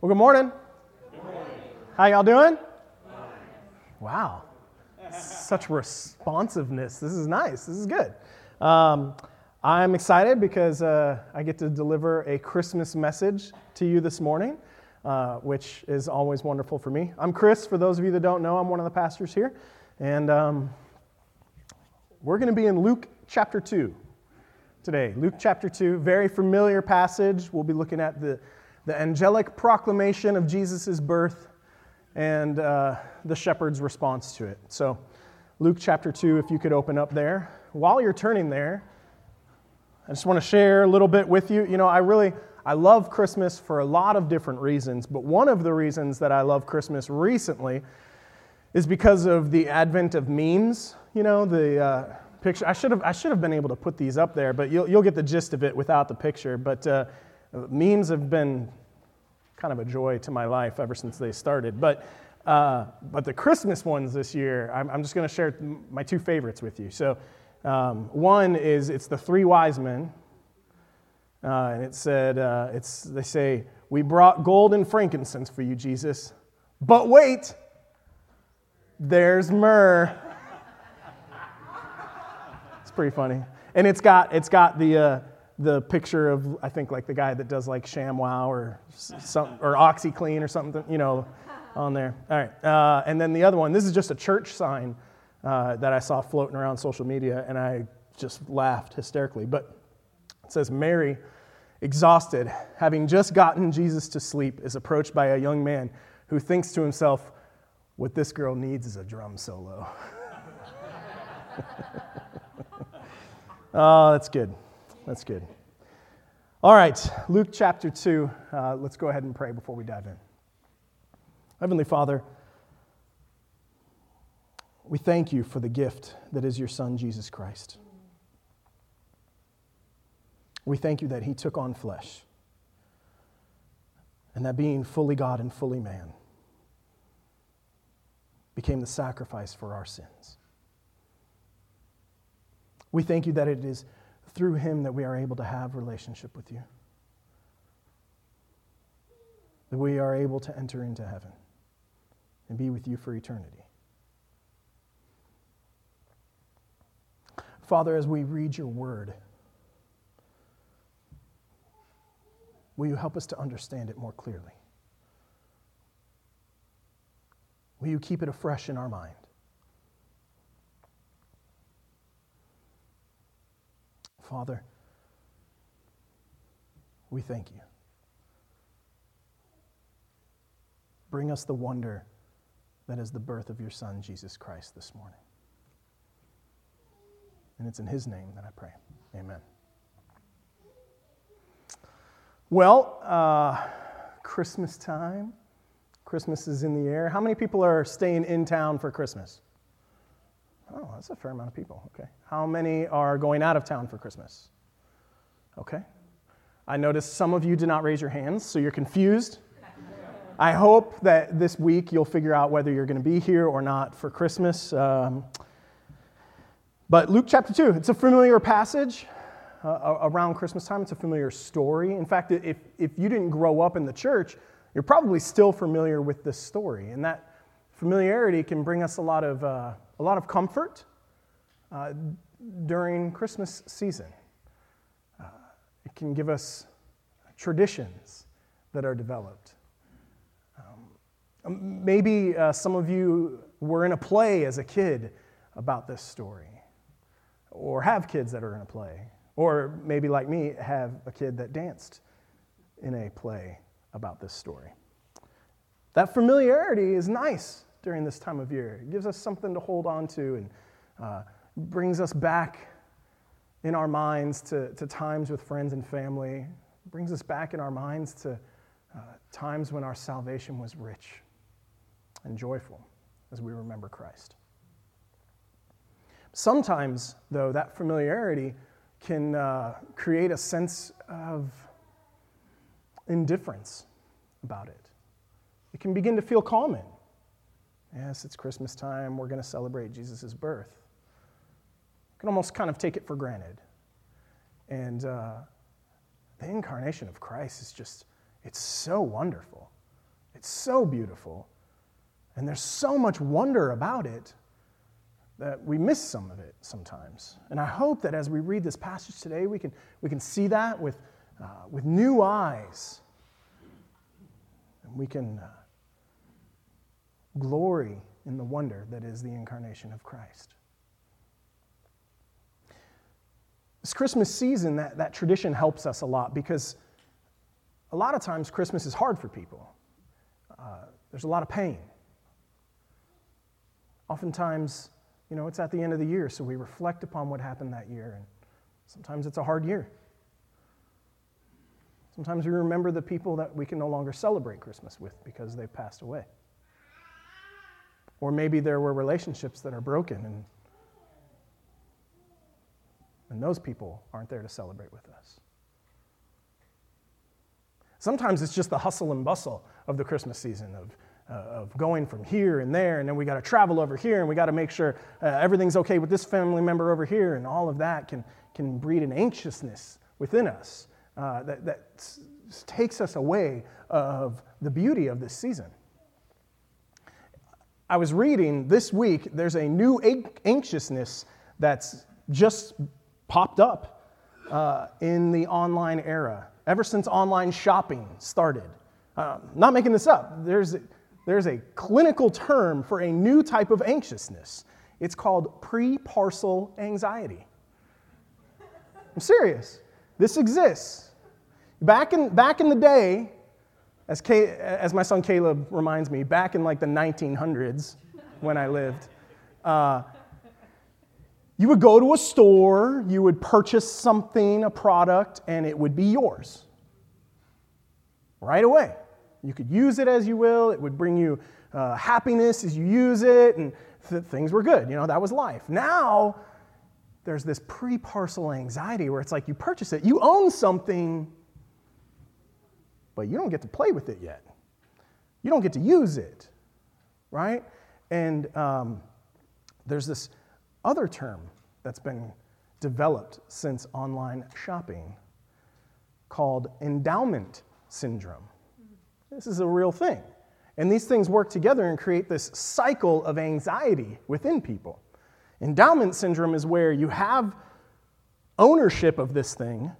Well, good morning. How y'all doing? Wow. Such responsiveness. This is nice. This is good. Um, I'm excited because uh, I get to deliver a Christmas message to you this morning, uh, which is always wonderful for me. I'm Chris. For those of you that don't know, I'm one of the pastors here. And um, we're going to be in Luke chapter 2 today. Luke chapter 2, very familiar passage. We'll be looking at the, the angelic proclamation of Jesus' birth and uh, the shepherd's response to it. So, Luke chapter 2, if you could open up there. While you're turning there, I just want to share a little bit with you. You know, I really I love Christmas for a lot of different reasons, but one of the reasons that I love Christmas recently is because of the advent of memes. You know, the uh, picture. I should have I should have been able to put these up there, but you'll you'll get the gist of it without the picture. But uh, memes have been kind of a joy to my life ever since they started. But uh, but the Christmas ones this year, I'm, I'm just going to share my two favorites with you. So um, one is it's the three wise men, uh, and it said uh, it's they say we brought gold and frankincense for you, Jesus, but wait, there's myrrh. It's pretty funny. And it's got, it's got the, uh, the picture of, I think, like the guy that does like ShamWow or, some, or OxiClean or something, you know, on there. All right. Uh, and then the other one, this is just a church sign uh, that I saw floating around social media, and I just laughed hysterically. But it says, Mary, exhausted, having just gotten Jesus to sleep, is approached by a young man who thinks to himself, what this girl needs is a drum solo. Oh, that's good. That's good. All right, Luke chapter 2. Uh, let's go ahead and pray before we dive in. Heavenly Father, we thank you for the gift that is your Son, Jesus Christ. We thank you that he took on flesh and that being fully God and fully man became the sacrifice for our sins. We thank you that it is through him that we are able to have relationship with you. That we are able to enter into heaven and be with you for eternity. Father, as we read your word, will you help us to understand it more clearly? Will you keep it afresh in our mind? Father, we thank you. Bring us the wonder that is the birth of your Son, Jesus Christ, this morning. And it's in his name that I pray. Amen. Well, uh, Christmas time. Christmas is in the air. How many people are staying in town for Christmas? Oh, that's a fair amount of people. Okay. How many are going out of town for Christmas? Okay. I noticed some of you did not raise your hands, so you're confused. I hope that this week you'll figure out whether you're going to be here or not for Christmas. Um, but Luke chapter 2, it's a familiar passage uh, around Christmas time. It's a familiar story. In fact, if, if you didn't grow up in the church, you're probably still familiar with this story. And that familiarity can bring us a lot of. Uh, a lot of comfort uh, during Christmas season. Uh, it can give us traditions that are developed. Um, maybe uh, some of you were in a play as a kid about this story, or have kids that are in a play, or maybe like me, have a kid that danced in a play about this story. That familiarity is nice during this time of year. It gives us something to hold on to and uh, brings us back in our minds to, to times with friends and family, brings us back in our minds to uh, times when our salvation was rich and joyful as we remember Christ. Sometimes, though, that familiarity can uh, create a sense of indifference about it. It can begin to feel common Yes, it's Christmas time. We're going to celebrate Jesus' birth. You can almost kind of take it for granted. And uh, the incarnation of Christ is just, it's so wonderful. It's so beautiful. And there's so much wonder about it that we miss some of it sometimes. And I hope that as we read this passage today, we can, we can see that with, uh, with new eyes. And we can uh, glory in the wonder that is the incarnation of Christ. This Christmas season, that, that tradition helps us a lot because a lot of times Christmas is hard for people. Uh, there's a lot of pain. Oftentimes, you know, it's at the end of the year, so we reflect upon what happened that year, and sometimes it's a hard year. Sometimes we remember the people that we can no longer celebrate Christmas with because they've passed away. Or maybe there were relationships that are broken, and, and those people aren't there to celebrate with us. Sometimes it's just the hustle and bustle of the Christmas season of uh, of going from here and there, and then we got to travel over here, and we got to make sure uh, everything's okay with this family member over here, and all of that can, can breed an anxiousness within us uh, that, that takes us away of the beauty of this season. I was reading this week, there's a new anxiousness that's just popped up uh, in the online era, ever since online shopping started. Um, not making this up. There's, there's a clinical term for a new type of anxiousness. It's called pre parcel anxiety. I'm serious. This exists. Back in, back in the day, as, Kay, as my son Caleb reminds me, back in like the 1900s when I lived, uh, you would go to a store, you would purchase something, a product, and it would be yours right away. You could use it as you will, it would bring you uh, happiness as you use it, and th- things were good. You know, that was life. Now, there's this pre parcel anxiety where it's like you purchase it, you own something, but you don't get to play with it yet. You don't get to use it, right? And um, there's this other term that's been developed since online shopping called endowment syndrome. This is a real thing. And these things work together and create this cycle of anxiety within people. Endowment syndrome is where you have ownership of this thing,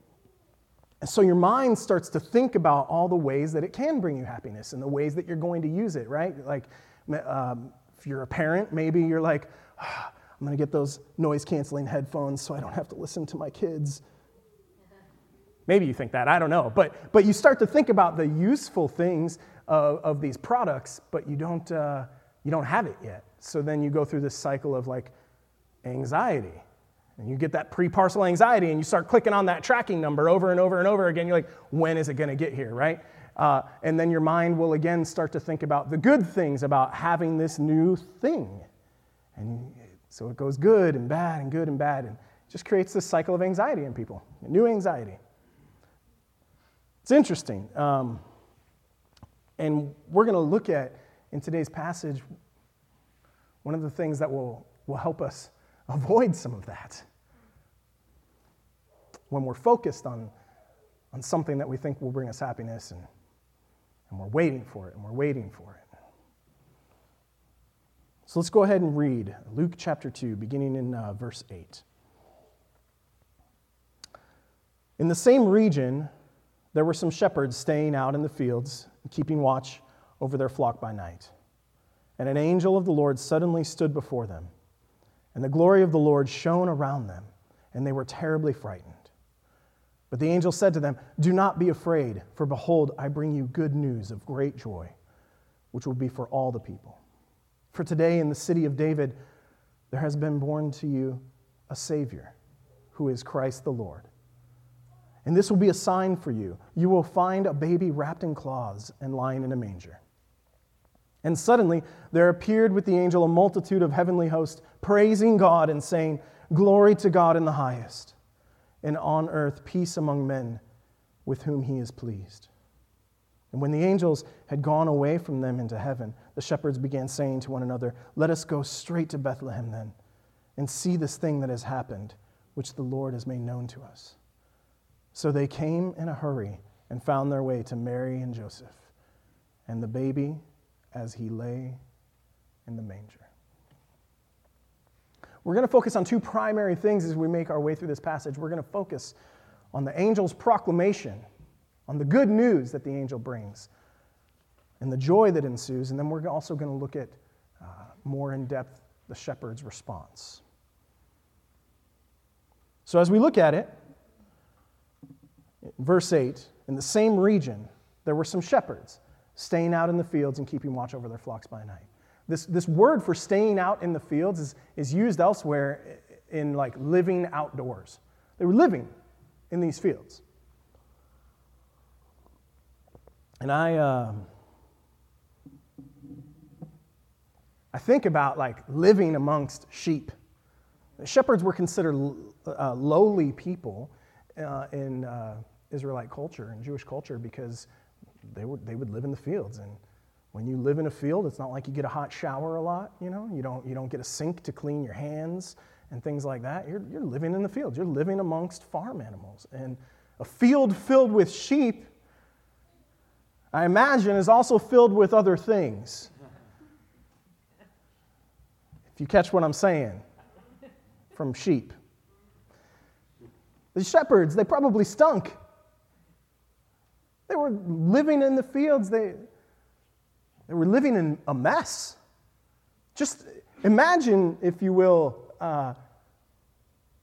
and so your mind starts to think about all the ways that it can bring you happiness and the ways that you're going to use it, right? Like, um, if you're a parent, maybe you're like, oh, I'm going to get those noise canceling headphones so I don't have to listen to my kids Maybe you think that, I don't know. But, but you start to think about the useful things of, of these products, but you don't, uh, you don't have it yet. So then you go through this cycle of like anxiety. And you get that pre parcel anxiety, and you start clicking on that tracking number over and over and over again. You're like, when is it going to get here, right? Uh, and then your mind will again start to think about the good things about having this new thing. And so it goes good and bad and good and bad, and just creates this cycle of anxiety in people, new anxiety. It's interesting. Um, and we're going to look at, in today's passage, one of the things that will, will help us avoid some of that. When we're focused on, on something that we think will bring us happiness and, and we're waiting for it and we're waiting for it. So let's go ahead and read Luke chapter 2, beginning in uh, verse 8. In the same region, there were some shepherds staying out in the fields, keeping watch over their flock by night. And an angel of the Lord suddenly stood before them, and the glory of the Lord shone around them, and they were terribly frightened. But the angel said to them, Do not be afraid, for behold, I bring you good news of great joy, which will be for all the people. For today in the city of David, there has been born to you a Savior, who is Christ the Lord. And this will be a sign for you. You will find a baby wrapped in cloths and lying in a manger. And suddenly there appeared with the angel a multitude of heavenly hosts, praising God and saying, Glory to God in the highest, and on earth peace among men with whom he is pleased. And when the angels had gone away from them into heaven, the shepherds began saying to one another, Let us go straight to Bethlehem then, and see this thing that has happened, which the Lord has made known to us. So they came in a hurry and found their way to Mary and Joseph and the baby as he lay in the manger. We're going to focus on two primary things as we make our way through this passage. We're going to focus on the angel's proclamation, on the good news that the angel brings, and the joy that ensues. And then we're also going to look at uh, more in depth the shepherd's response. So as we look at it, verse 8, in the same region, there were some shepherds staying out in the fields and keeping watch over their flocks by night. This, this word for staying out in the fields is, is used elsewhere in like living outdoors. They were living in these fields. And I, uh, I think about like living amongst sheep. Shepherds were considered uh, lowly people uh, in uh, Israelite culture and Jewish culture because they would, they would live in the fields. And when you live in a field, it's not like you get a hot shower a lot, you know? You don't, you don't get a sink to clean your hands and things like that. You're, you're living in the fields. You're living amongst farm animals. And a field filled with sheep, I imagine, is also filled with other things. If you catch what I'm saying from sheep. The shepherds, they probably stunk. They were living in the fields, they, they were living in a mess. Just imagine, if you will, uh,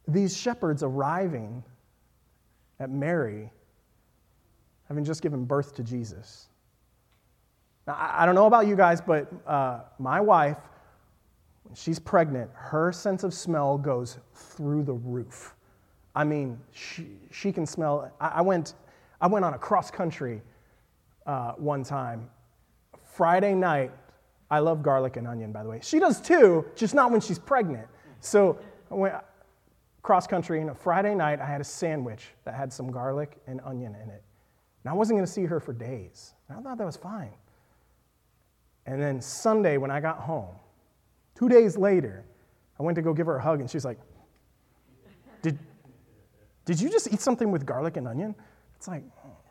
these shepherds arriving at Mary, having just given birth to Jesus. Now, I don't know about you guys, but uh, my wife, when she's pregnant, her sense of smell goes through the roof. I mean, she, she can smell. I, I went I went on a cross country uh, one time. Friday night, I love garlic and onion, by the way. She does too, just not when she's pregnant. So I went cross country, and a Friday night, I had a sandwich that had some garlic and onion in it. And I wasn't going to see her for days. And I thought that was fine. And then Sunday, when I got home, two days later, I went to go give her a hug, and she's like, Did, did you just eat something with garlic and onion? It's like,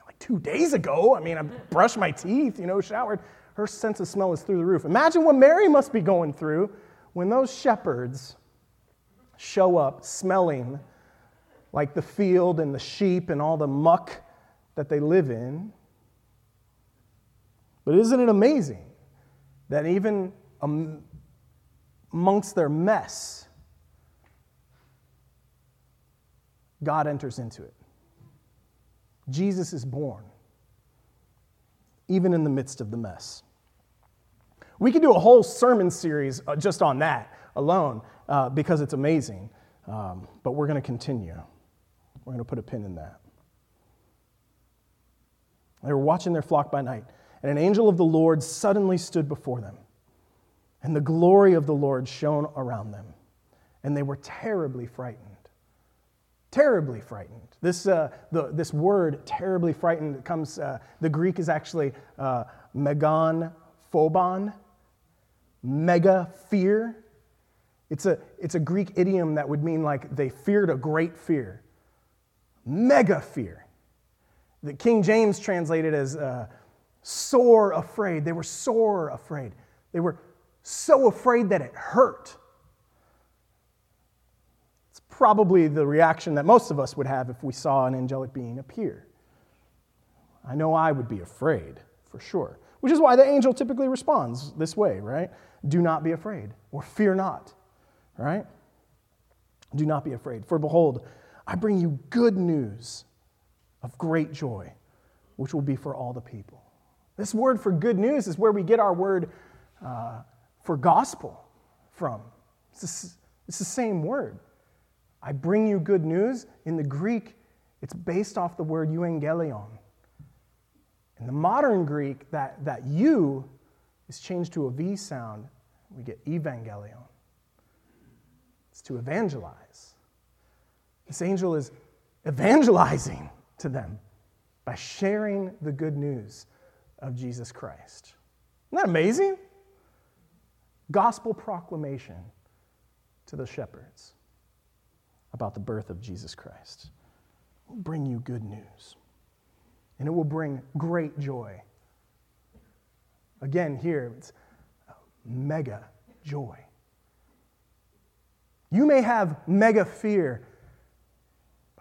like two days ago. I mean, I brushed my teeth, you know, showered. Her sense of smell is through the roof. Imagine what Mary must be going through when those shepherds show up smelling like the field and the sheep and all the muck that they live in. But isn't it amazing that even amongst their mess, God enters into it? Jesus is born, even in the midst of the mess. We could do a whole sermon series uh, just on that alone uh, because it's amazing. Um, but we're going to continue. We're going to put a pin in that. They were watching their flock by night, and an angel of the Lord suddenly stood before them, and the glory of the Lord shone around them, and they were terribly frightened terribly frightened. This, uh, the, this word, terribly frightened, comes, uh, the Greek is actually uh, phobon, mega fear. It's a, it's a Greek idiom that would mean like they feared a great fear. Mega fear. The King James translated as uh, sore afraid. They were sore afraid. They were so afraid that it hurt It's probably the reaction that most of us would have if we saw an angelic being appear. I know I would be afraid, for sure. Which is why the angel typically responds this way, right? Do not be afraid, or fear not, right? Do not be afraid. For behold, I bring you good news of great joy, which will be for all the people. This word for good news is where we get our word uh, for gospel from. It's, it's the same word. I bring you good news. In the Greek, it's based off the word euangelion. In the modern Greek, that, that you is changed to a V sound. We get evangelion. It's to evangelize. This angel is evangelizing to them by sharing the good news of Jesus Christ. Isn't that amazing? Gospel proclamation to the shepherds about the birth of Jesus Christ. We'll bring you good news, and it will bring great joy Again, here, it's mega joy. You may have mega fear.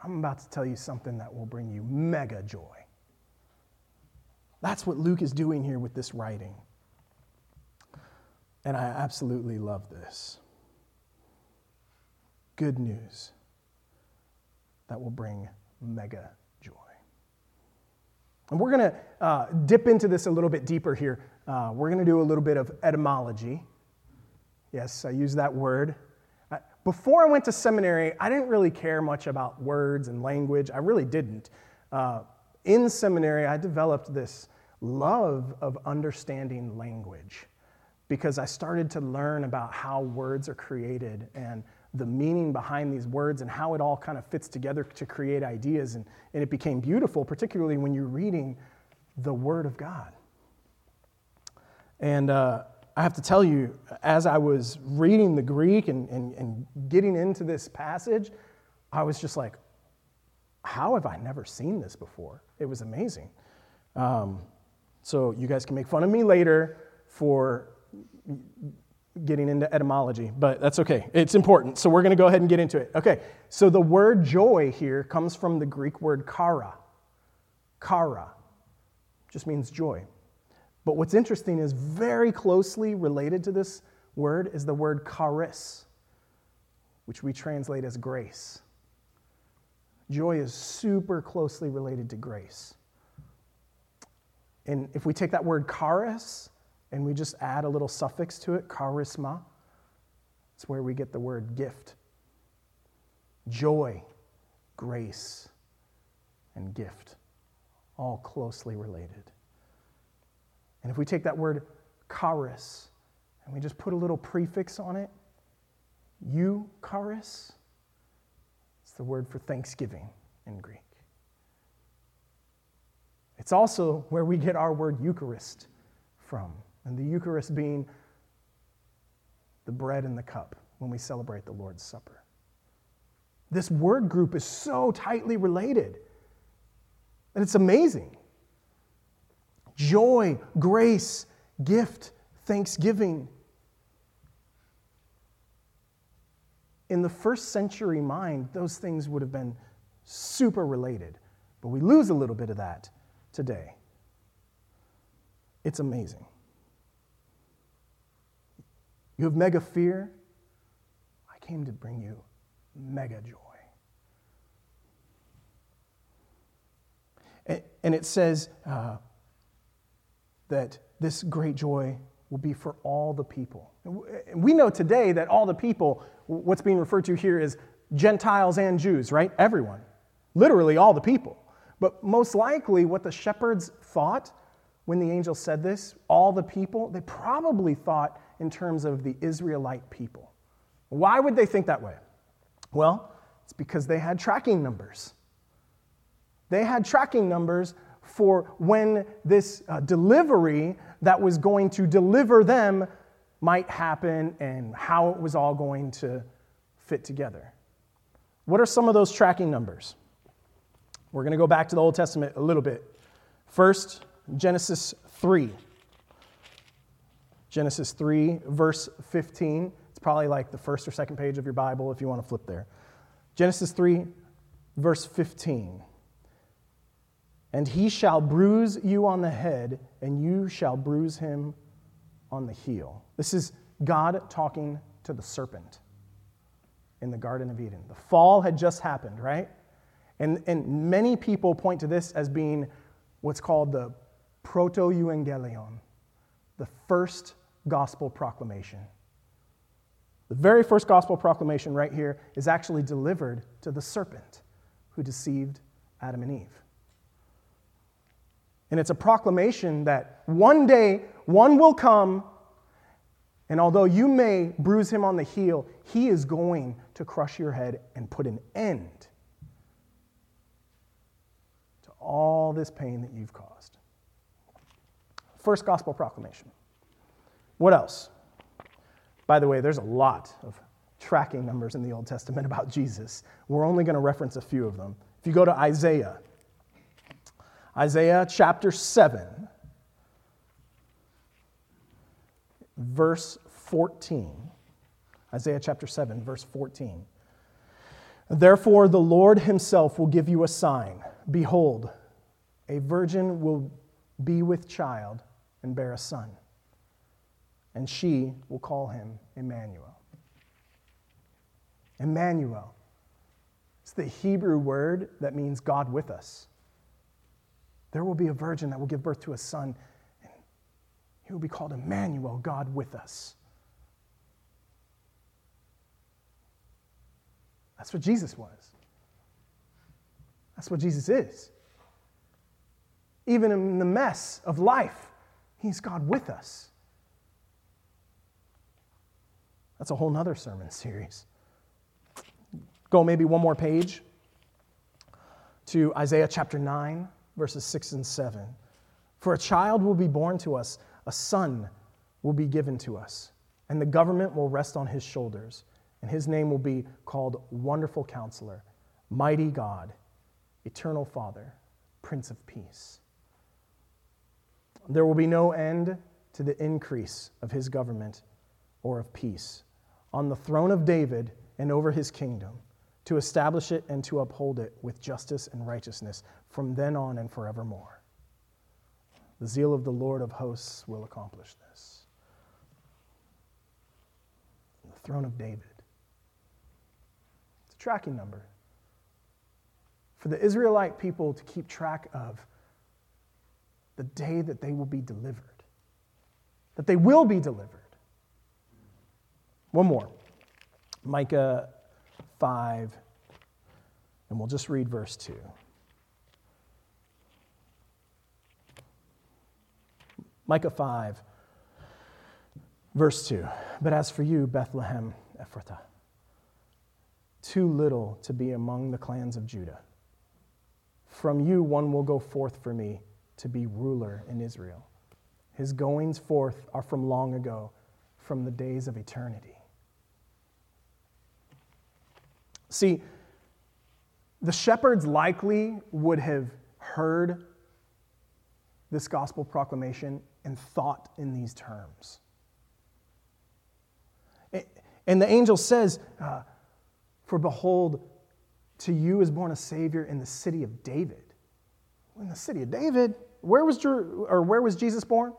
I'm about to tell you something that will bring you mega joy. That's what Luke is doing here with this writing. And I absolutely love this. Good news that will bring mega. And we're going to uh, dip into this a little bit deeper here. Uh, we're going to do a little bit of etymology. Yes, I use that word. Uh, before I went to seminary, I didn't really care much about words and language. I really didn't. Uh, in seminary, I developed this love of understanding language because I started to learn about how words are created and the meaning behind these words and how it all kind of fits together to create ideas. And, and it became beautiful, particularly when you're reading the Word of God. And uh, I have to tell you, as I was reading the Greek and, and, and getting into this passage, I was just like, how have I never seen this before? It was amazing. Um, so you guys can make fun of me later for getting into etymology, but that's okay. It's important. So we're going to go ahead and get into it. Okay. So the word joy here comes from the Greek word chara. Chara just means joy. But what's interesting is very closely related to this word is the word charis, which we translate as grace. Joy is super closely related to grace. And if we take that word charis and we just add a little suffix to it, charisma, it's where we get the word gift. Joy, grace, and gift, all closely related. And if we take that word charis and we just put a little prefix on it, eucharis, it's the word for thanksgiving in Greek. It's also where we get our word Eucharist from, and the Eucharist being the bread and the cup when we celebrate the Lord's Supper. This word group is so tightly related that it's amazing. Joy, grace, gift, thanksgiving. In the first century mind, those things would have been super related, but we lose a little bit of that today. It's amazing. You have mega fear. I came to bring you mega joy. And it says uh, that this great joy will be for all the people. We know today that all the people, what's being referred to here is Gentiles and Jews, right? Everyone. Literally all the people. But most likely, what the shepherds thought when the angel said this, all the people, they probably thought in terms of the Israelite people. Why would they think that way? Well, it's because they had tracking numbers. They had tracking numbers for when this uh, delivery that was going to deliver them might happen and how it was all going to fit together. What are some of those tracking numbers? We're going to go back to the Old Testament a little bit. First, Genesis 3. Genesis 3, verse 15. It's probably like the first or second page of your Bible if you want to flip there. Genesis 3, verse 15. And he shall bruise you on the head, and you shall bruise him on the heel. This is God talking to the serpent in the Garden of Eden. The fall had just happened, right? And, and many people point to this as being what's called the proto euangelion, the first gospel proclamation. The very first gospel proclamation right here is actually delivered to the serpent who deceived Adam and Eve. And it's a proclamation that one day one will come, and although you may bruise him on the heel, he is going to crush your head and put an end to all this pain that you've caused. First gospel proclamation. What else? By the way, there's a lot of tracking numbers in the Old Testament about Jesus. We're only going to reference a few of them. If you go to Isaiah, Isaiah chapter 7, verse 14. Isaiah chapter 7, verse 14. Therefore, the Lord himself will give you a sign. Behold, a virgin will be with child and bear a son, and she will call him Emmanuel. Emmanuel. It's the Hebrew word that means God with us. There will be a virgin that will give birth to a son, and he will be called Emmanuel, God with us. That's what Jesus was. That's what Jesus is. Even in the mess of life, He's God with us. That's a whole nother sermon series. Go maybe one more page to Isaiah chapter 9, verses 6 and 7. For a child will be born to us, a son will be given to us, and the government will rest on his shoulders, and his name will be called Wonderful Counselor, Mighty God, Eternal Father, Prince of Peace. There will be no end to the increase of his government or of peace on the throne of David and over his kingdom, to establish it and to uphold it with justice and righteousness from then on and forevermore. The zeal of the Lord of hosts will accomplish this. The throne of David. It's a tracking number for the Israelite people to keep track of the day that they will be delivered, that they will be delivered. One more Micah 5, and we'll just read verse 2. Micah 5, verse 2. But as for you, Bethlehem Ephrathah, too little to be among the clans of Judah. From you one will go forth for me to be ruler in Israel. His goings forth are from long ago, from the days of eternity. See, the shepherds likely would have heard this gospel proclamation and thought in these terms. And the angel says, uh, For behold, to you is born a Savior in the city of David. In the city of David, where was, Jer- or where was Jesus born?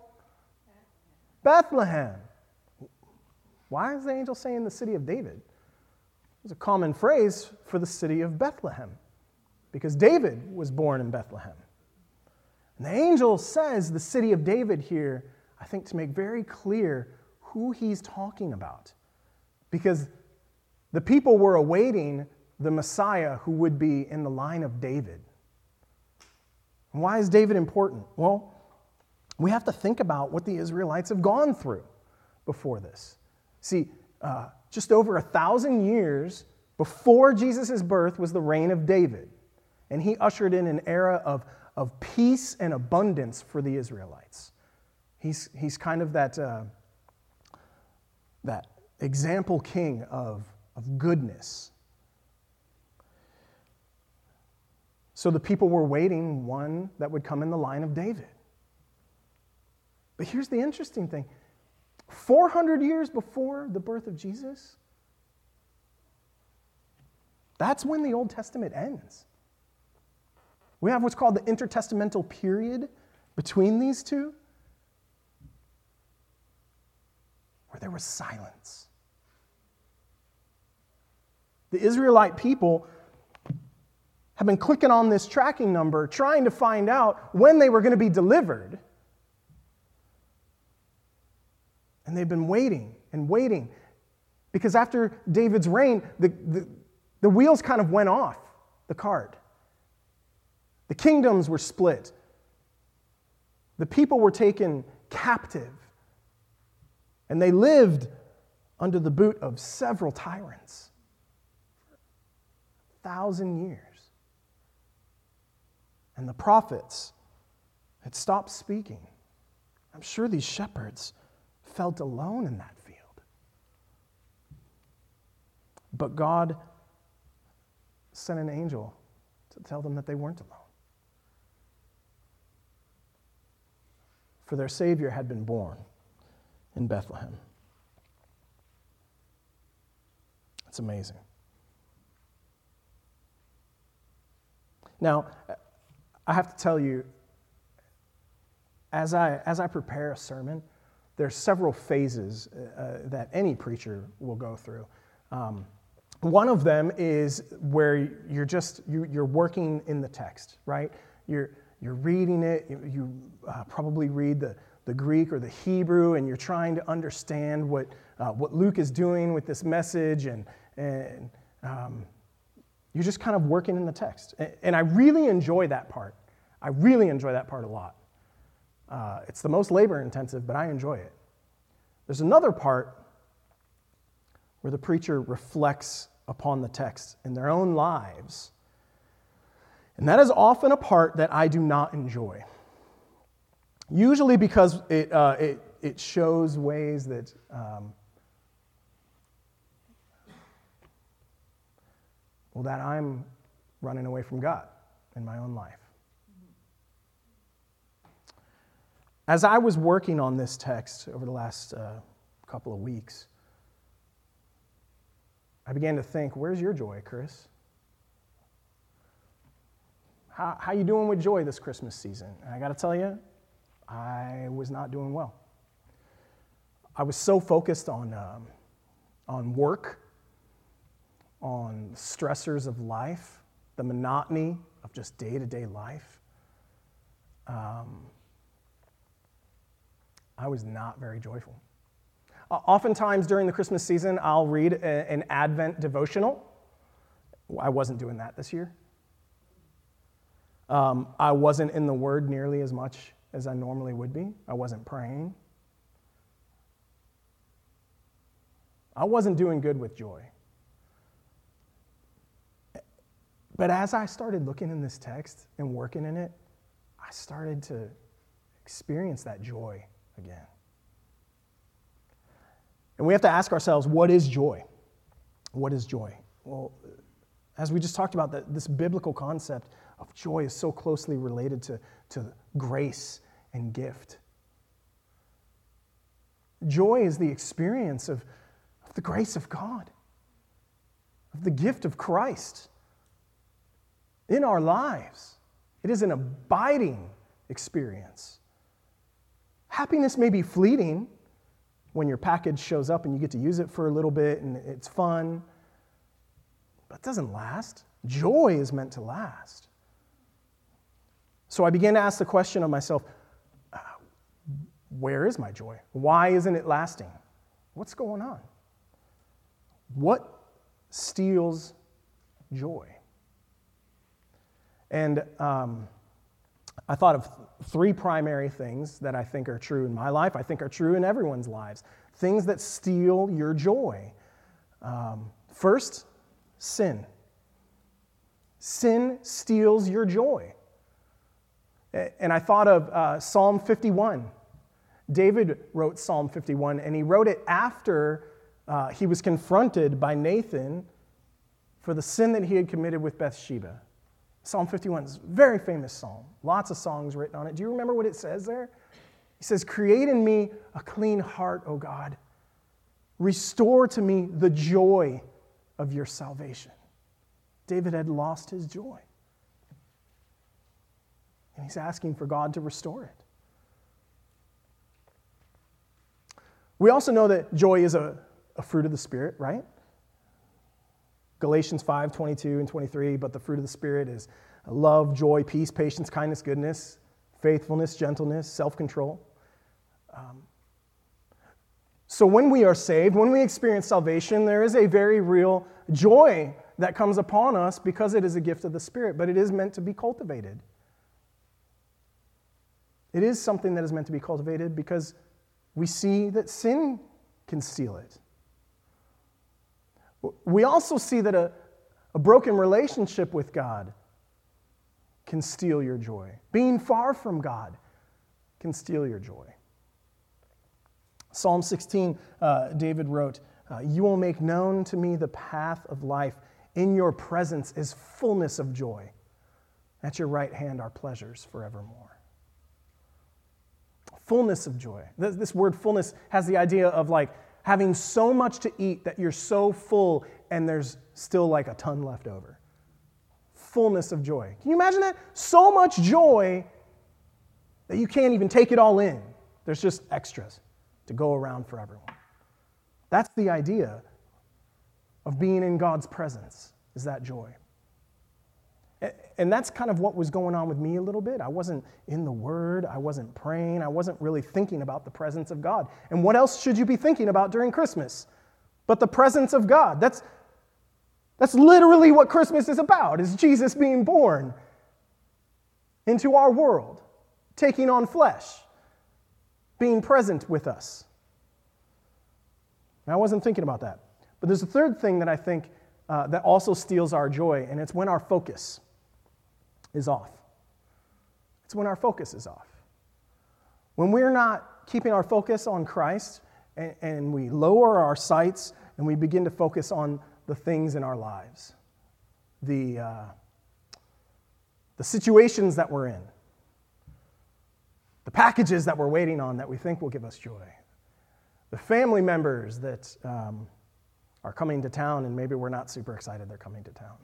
Bethlehem. Why is the angel saying the city of David? It's a common phrase for the city of Bethlehem because David was born in Bethlehem. And the angel says the city of David here, I think, to make very clear who he's talking about. Because the people were awaiting the Messiah who would be in the line of David. Why is David important? Well, we have to think about what the Israelites have gone through before this. See, uh, just over a thousand years before Jesus' birth was the reign of David, and he ushered in an era of, of peace and abundance for the Israelites. He's, he's kind of that, uh, that example king of, of goodness So the people were waiting one that would come in the line of David. But here's the interesting thing 400 years before the birth of Jesus, that's when the Old Testament ends. We have what's called the intertestamental period between these two, where there was silence. The Israelite people have been clicking on this tracking number, trying to find out when they were going to be delivered. And they've been waiting and waiting because after David's reign, the, the, the wheels kind of went off the cart. The kingdoms were split, the people were taken captive, and they lived under the boot of several tyrants. A thousand years and the prophets had stopped speaking. I'm sure these shepherds felt alone in that field. But God sent an angel to tell them that they weren't alone. For their Savior had been born, in Bethlehem. It's amazing. Now, I have to tell you, as I, as I prepare a sermon, there's several phases uh, that any preacher will go through. Um, one of them is where you're just you, you're working in the text, right? You're you're reading it. You, you uh, probably read the, the Greek or the Hebrew, and you're trying to understand what uh, what Luke is doing with this message, and and um, you're just kind of working in the text. And, and, I really enjoy that part. I really enjoy that part a lot. Uh, it's the most labor intensive, but I enjoy it. There's another part where the preacher reflects upon the text in their own lives. And that is often a part that I do not enjoy. Usually because it, uh, it, it shows ways that um, well, that I'm running away from God in my own life. As I was working on this text over the last uh, couple of weeks, I began to think, where's your joy, Chris? How, how you doing with joy this Christmas season? And I got to tell you, I was not doing well. I was so focused on, um, on work, on stressors of life, the monotony of just day to day life. Um, I was not very joyful. Oftentimes during the Christmas season, I'll read a, an Advent devotional. I wasn't doing that this year. Um, I wasn't in the Word nearly as much as I normally would be. I wasn't praying. I wasn't doing good with joy. But as I started looking in this text and working in it, I started to experience that joy again. And we have to ask ourselves what is joy? What is joy? Well, as we just talked about, this biblical concept of joy is so closely related to, to grace and gift. Joy is the experience of, of the grace of God, of the gift of Christ in our lives. It is an abiding experience. Happiness may be fleeting, when your package shows up and you get to use it for a little bit and it's fun. But it doesn't last. Joy is meant to last. So I began to ask the question of myself uh, where is my joy? Why isn't it lasting? What's going on? What steals joy? And um, I thought of three primary things that I think are true in my life, I think are true in everyone's lives. Things that steal your joy. Um, first, sin. Sin steals your joy. And I thought of uh, Psalm 51. David wrote Psalm 51, and he wrote it after uh, he was confronted by Nathan for the sin that he had committed with Bathsheba. Psalm 51 is a very famous psalm. Lots of songs written on it. Do you remember what it says there? He says, Create in me a clean heart, O God. Restore to me the joy of your salvation. David had lost his joy. And he's asking for God to restore it. We also know that joy is a, a fruit of the Spirit, right? Galatians 5 22 and 23, but the fruit of the Spirit is love, joy, peace, patience, kindness, goodness, faithfulness, gentleness, self control. Um, so when we are saved, when we experience salvation, there is a very real joy that comes upon us because it is a gift of the Spirit, but it is meant to be cultivated. It is something that is meant to be cultivated because we see that sin can steal it. We also see that a, a broken relationship with God can steal your joy. Being far from God can steal your joy. Psalm 16, uh, David wrote, uh, You will make known to me the path of life. In your presence is fullness of joy. At your right hand are pleasures forevermore. Fullness of joy. This word fullness has the idea of like having so much to eat that you're so full and there's still like a ton left over. Fullness of joy. Can you imagine that? So much joy that you can't even take it all in. There's just extras to go around for everyone. That's the idea of being in God's presence, is that joy. And that's kind of what was going on with me a little bit. I wasn't in the Word, I wasn't praying, I wasn't really thinking about the presence of God. And what else should you be thinking about during Christmas? But the presence of God. That's, that's literally what Christmas is about, is Jesus being born into our world, taking on flesh, being present with us. And I wasn't thinking about that. But there's a third thing that I think uh, that also steals our joy, and it's when our focus is off. It's when our focus is off. When we're not keeping our focus on Christ and, and we lower our sights and we begin to focus on the things in our lives, the, uh, the situations that we're in, the packages that we're waiting on that we think will give us joy, the family members that um, are coming to town and maybe we're not super excited they're coming to town.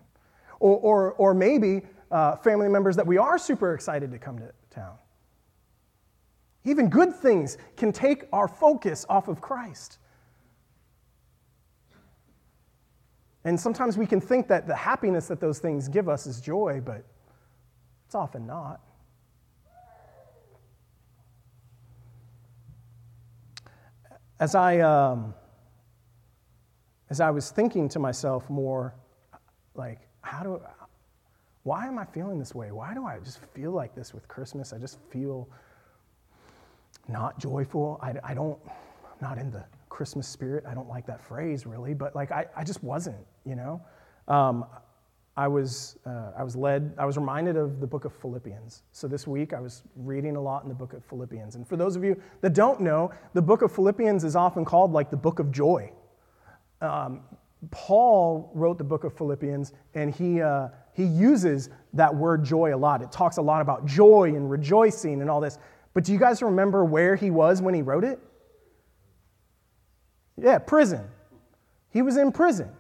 Or, or, or maybe uh, family members that we are super excited to come to town. Even good things can take our focus off of Christ. And sometimes we can think that the happiness that those things give us is joy, but it's often not. As I, um, as I was thinking to myself more, like, how do, why am I feeling this way? Why do I just feel like this with Christmas? I just feel not joyful. I, I don't, I'm not in the Christmas spirit. I don't like that phrase really, but like I, I just wasn't, you know? Um, I was, uh, I was led, I was reminded of the book of Philippians. So this week I was reading a lot in the book of Philippians. And for those of you that don't know, the book of Philippians is often called like the book of joy. Um, Paul wrote the book of Philippians and he, uh, he uses that word joy a lot. It talks a lot about joy and rejoicing and all this. But do you guys remember where he was when he wrote it? Yeah, prison. He was in prison.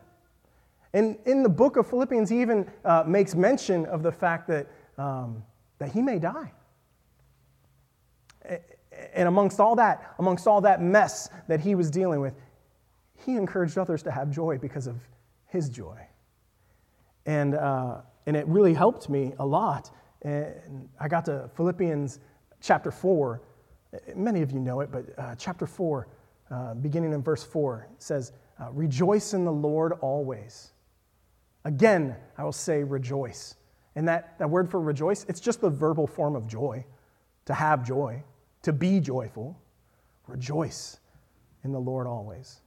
And in the book of Philippians, he even uh, makes mention of the fact that, um, that he may die. And amongst all that, amongst all that mess that he was dealing with, he encouraged others to have joy because of his joy. And, uh, and it really helped me a lot. And I got to Philippians chapter 4. Many of you know it, but uh, chapter 4, uh, beginning in verse 4, says, uh, Rejoice in the Lord always. Again, I will say rejoice. And that, that word for rejoice, it's just the verbal form of joy, to have joy, to be joyful. Rejoice in the Lord always.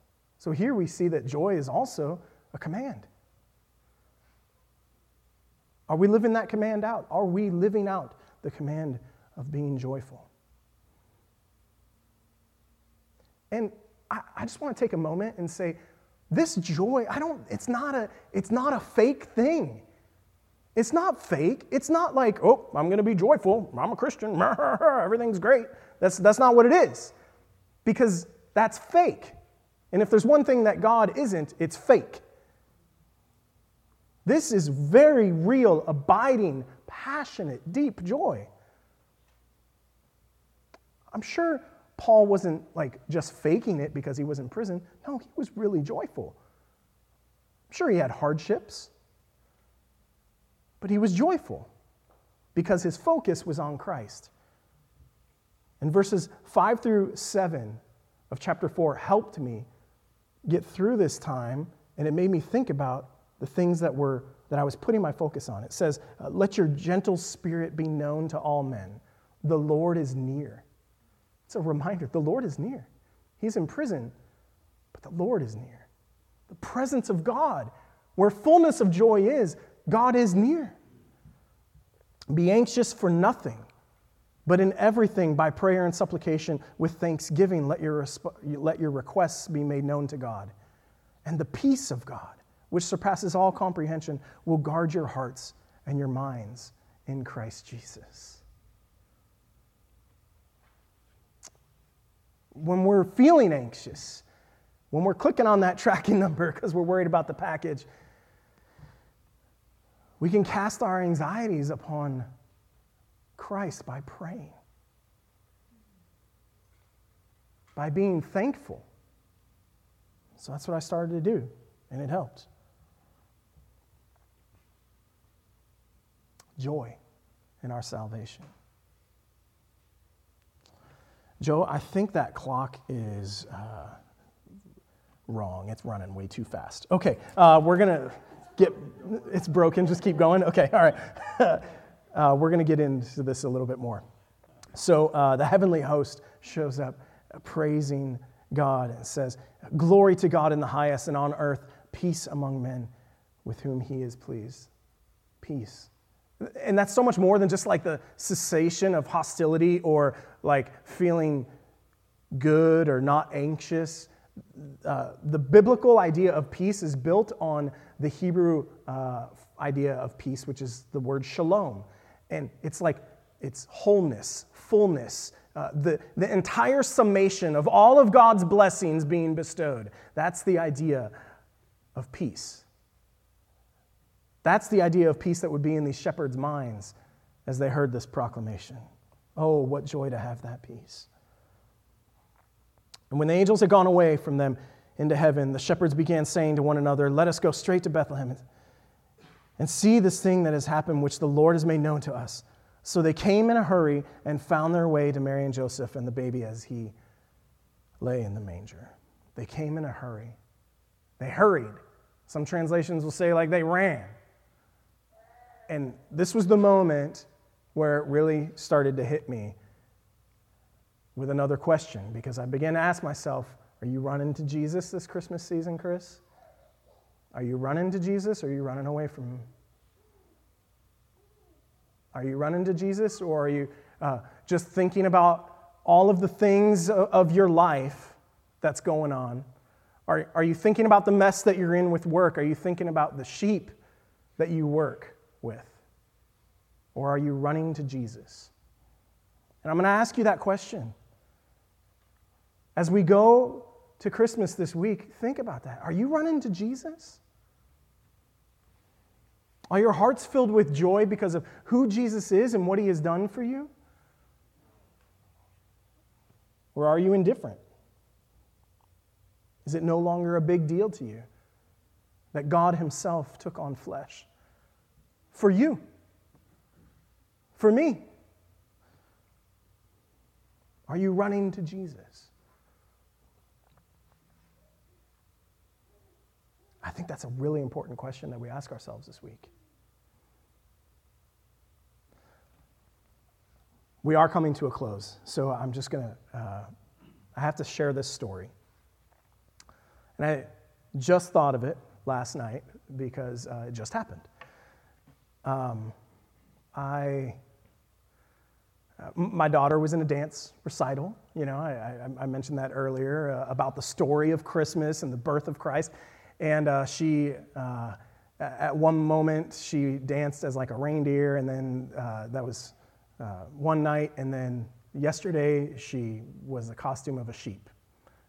So here we see that joy is also a command. Are we living that command out? Are we living out the command of being joyful? And I, I just want to take a moment and say, this joy, I don't, it's not a, it's not a fake thing. It's not fake. It's not like, oh, I'm going to be joyful. I'm a Christian. Everything's great. That's, that's not what it is. Because that's fake. And if there's one thing that God isn't, it's fake. This is very real, abiding, passionate, deep joy. I'm sure Paul wasn't like just faking it because he was in prison. No, he was really joyful. I'm sure he had hardships, but he was joyful because his focus was on Christ. And verses 5 through 7 of chapter 4 helped me get through this time, and it made me think about the things that were that I was putting my focus on. It says, uh, "Let your gentle spirit be known to all men. The Lord is near." It's a reminder. The Lord is near. He's in prison, but the Lord is near. The presence of God, where fullness of joy is, God is near. Be anxious for nothing, but in everything by prayer and supplication with thanksgiving let your, let your requests be made known to God. And the peace of God which surpasses all comprehension, will guard your hearts and your minds in Christ Jesus. when we're feeling anxious, when we're clicking on that tracking number because we're worried about the package, we can cast our anxieties upon Christ by praying, by being thankful. So that's what I started to do, and it helped. Joy in our salvation. Joe, I think that clock is uh, wrong. It's running way too fast. Okay, uh, we're going to get, it's broken. Just keep going. Okay, all right. uh, we're going to get into this a little bit more. So uh, the heavenly host shows up praising God and says, Glory to God in the highest, and on earth, peace among men with whom he is pleased. Peace. And that's so much more than just like the cessation of hostility or like feeling good or not anxious. Uh, the biblical idea of peace is built on the Hebrew uh, idea of peace, which is the word shalom. And it's like it's wholeness, fullness, uh, the, the entire summation of all of God's blessings being bestowed. That's the idea of peace. That's the idea of peace that would be in these shepherds' minds as they heard this proclamation. Oh, what joy to have that peace. And when the angels had gone away from them into heaven, the shepherds began saying to one another, Let us go straight to Bethlehem and see this thing that has happened, which the Lord has made known to us. So they came in a hurry and found their way to Mary and Joseph and the baby as he lay in the manger. They came in a hurry. They hurried. Some translations will say, like, they ran. And this was the moment where it really started to hit me with another question because I began to ask myself, Are you running to Jesus this Christmas season, Chris? Are you running to Jesus or are you running away from him? Are you running to Jesus or are you uh, just thinking about all of the things of your life that's going on? Are, are you thinking about the mess that you're in with work? Are you thinking about the sheep that you work? with? Or are you running to Jesus? And I'm going to ask you that question. As we go to Christmas this week, think about that. Are you running to Jesus? Are your hearts filled with joy because of who Jesus is and what he has done for you? Or are you indifferent? Is it no longer a big deal to you that God himself took on flesh? for you, for me? Are you running to Jesus? I think that's a really important question that we ask ourselves this week. We are coming to a close, so I'm just going to, uh, I have to share this story. And I just thought of it last night because uh, it just happened. Um, I, uh, my daughter was in a dance recital. You know, I, I, I mentioned that earlier uh, about the story of Christmas and the birth of Christ. And uh, she, uh, at one moment, she danced as like a reindeer, and then uh, that was uh, one night. And then yesterday, she was the costume of a sheep,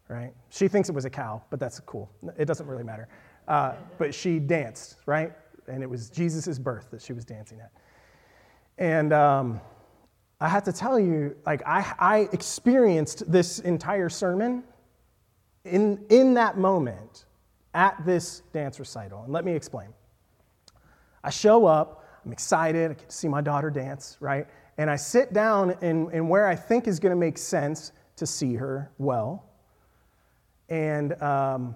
right? She thinks it was a cow, but that's cool. It doesn't really matter. but she danced, right? and it was Jesus' birth that she was dancing at. And um, I have to tell you, like, I, I experienced this entire sermon in, in that moment at this dance recital. And let me explain. I show up, I'm excited, I get to see my daughter dance, right? And I sit down in, in where I think is going to make sense to see her well. And um,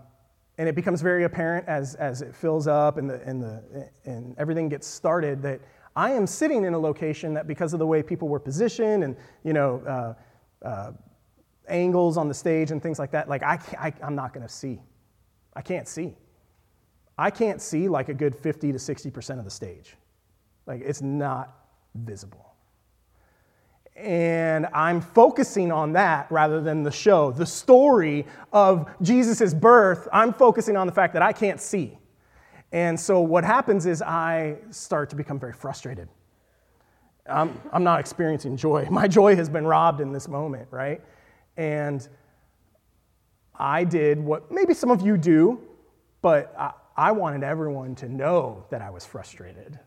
and it becomes very apparent as, as it fills up and, the, and, the, and everything gets started that I am sitting in a location that because of the way people were positioned and, you know, uh, uh, angles on the stage and things like that, like I, I, I'm not going to see. I can't see. I can't see like a good 50 to 60% of the stage. Like it's not visible and I'm focusing on that rather than the show, the story of Jesus' birth. I'm focusing on the fact that I can't see. And so what happens is I start to become very frustrated. I'm, I'm not experiencing joy. My joy has been robbed in this moment, right? And I did what maybe some of you do, but I, I wanted everyone to know that I was frustrated.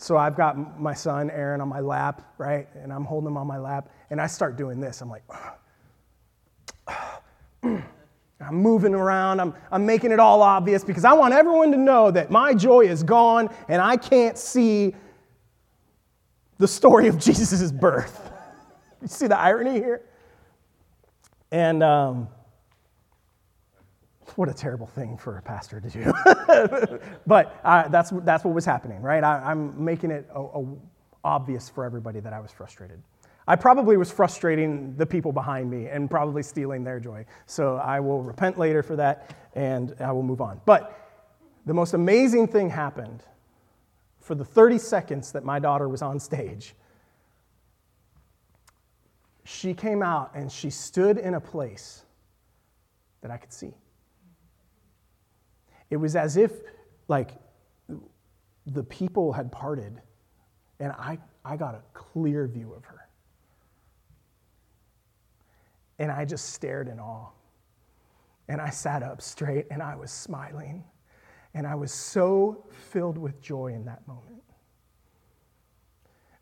So I've got my son Aaron on my lap, right? And I'm holding him on my lap, and I start doing this. I'm like, I'm moving around. I'm, I'm making it all obvious because I want everyone to know that my joy is gone and I can't see the story of Jesus' birth. you see the irony here? And um, what a terrible thing for a pastor to do. but uh, that's, that's what was happening, right? I, am making it a, a obvious for everybody that I was frustrated. I probably was frustrating the people behind me and probably stealing their joy. So I will repent later for that and I will move on. But the most amazing thing happened for the 30 seconds that my daughter was on stage. She came out and she stood in a place that I could see. It was as if, like, the people had parted, and I, I got a clear view of her. And I just stared in awe. And I sat up straight and I was smiling. And I was so filled with joy in that moment.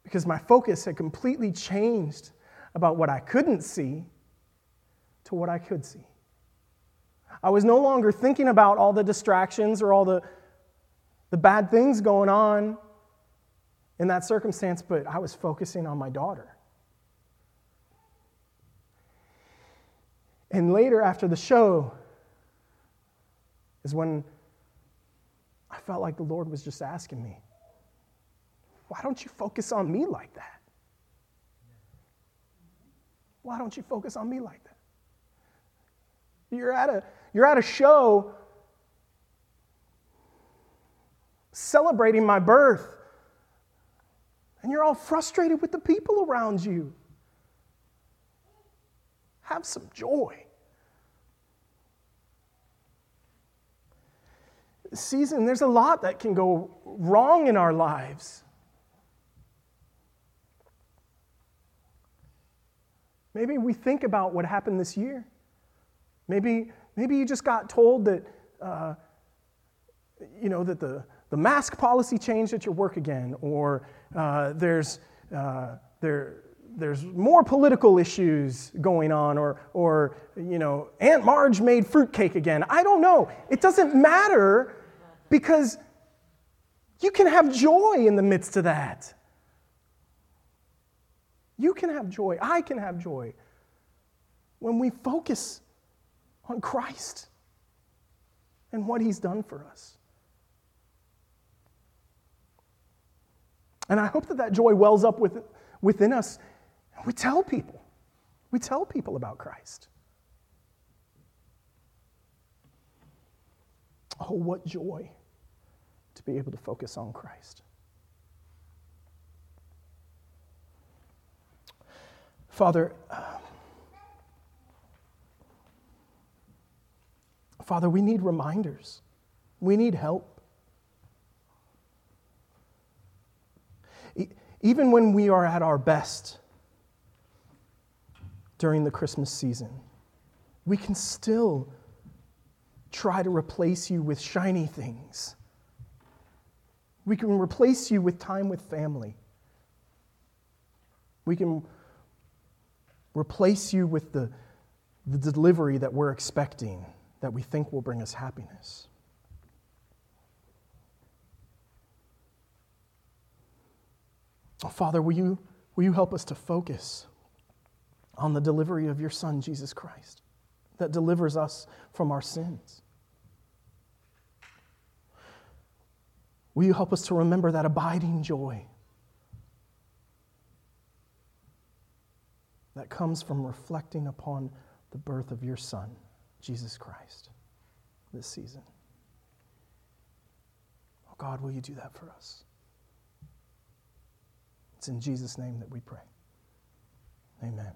Because my focus had completely changed about what I couldn't see to what I could see. I was no longer thinking about all the distractions or all the, the bad things going on in that circumstance, but I was focusing on my daughter. And later, after the show, is when I felt like the Lord was just asking me, why don't you focus on me like that? Why don't you focus on me like that? You're at a, you're at a show celebrating my birth, and you're all frustrated with the people around you. Have some joy. season, there's a lot that can go wrong in our lives. Maybe we think about what happened this year. Maybe, maybe you just got told that, uh, you know, that the, the mask policy changed at your work again, or uh, there's, uh, there, there's more political issues going on, or, or you know, Aunt Marge made fruitcake again. I don't know. It doesn't matter because you can have joy in the midst of that. You can have joy. I can have joy when we focus on Christ and what He's done for us. And I hope that that joy wells up with, within us we tell people. We tell people about Christ. Oh, what joy to be able to focus on Christ. Father, uh, Father, we need reminders. We need help. Even when we are at our best, during the Christmas season. We can still try to replace you with shiny things. We can replace you with time with family. We can replace you with the, the delivery that we're expecting, that we think will bring us happiness. Oh, Father, will you, will you help us to focus? on the delivery of your Son, Jesus Christ, that delivers us from our sins. Will you help us to remember that abiding joy that comes from reflecting upon the birth of your Son, Jesus Christ, this season? Oh God, will you do that for us? It's in Jesus' name that we pray. Amen.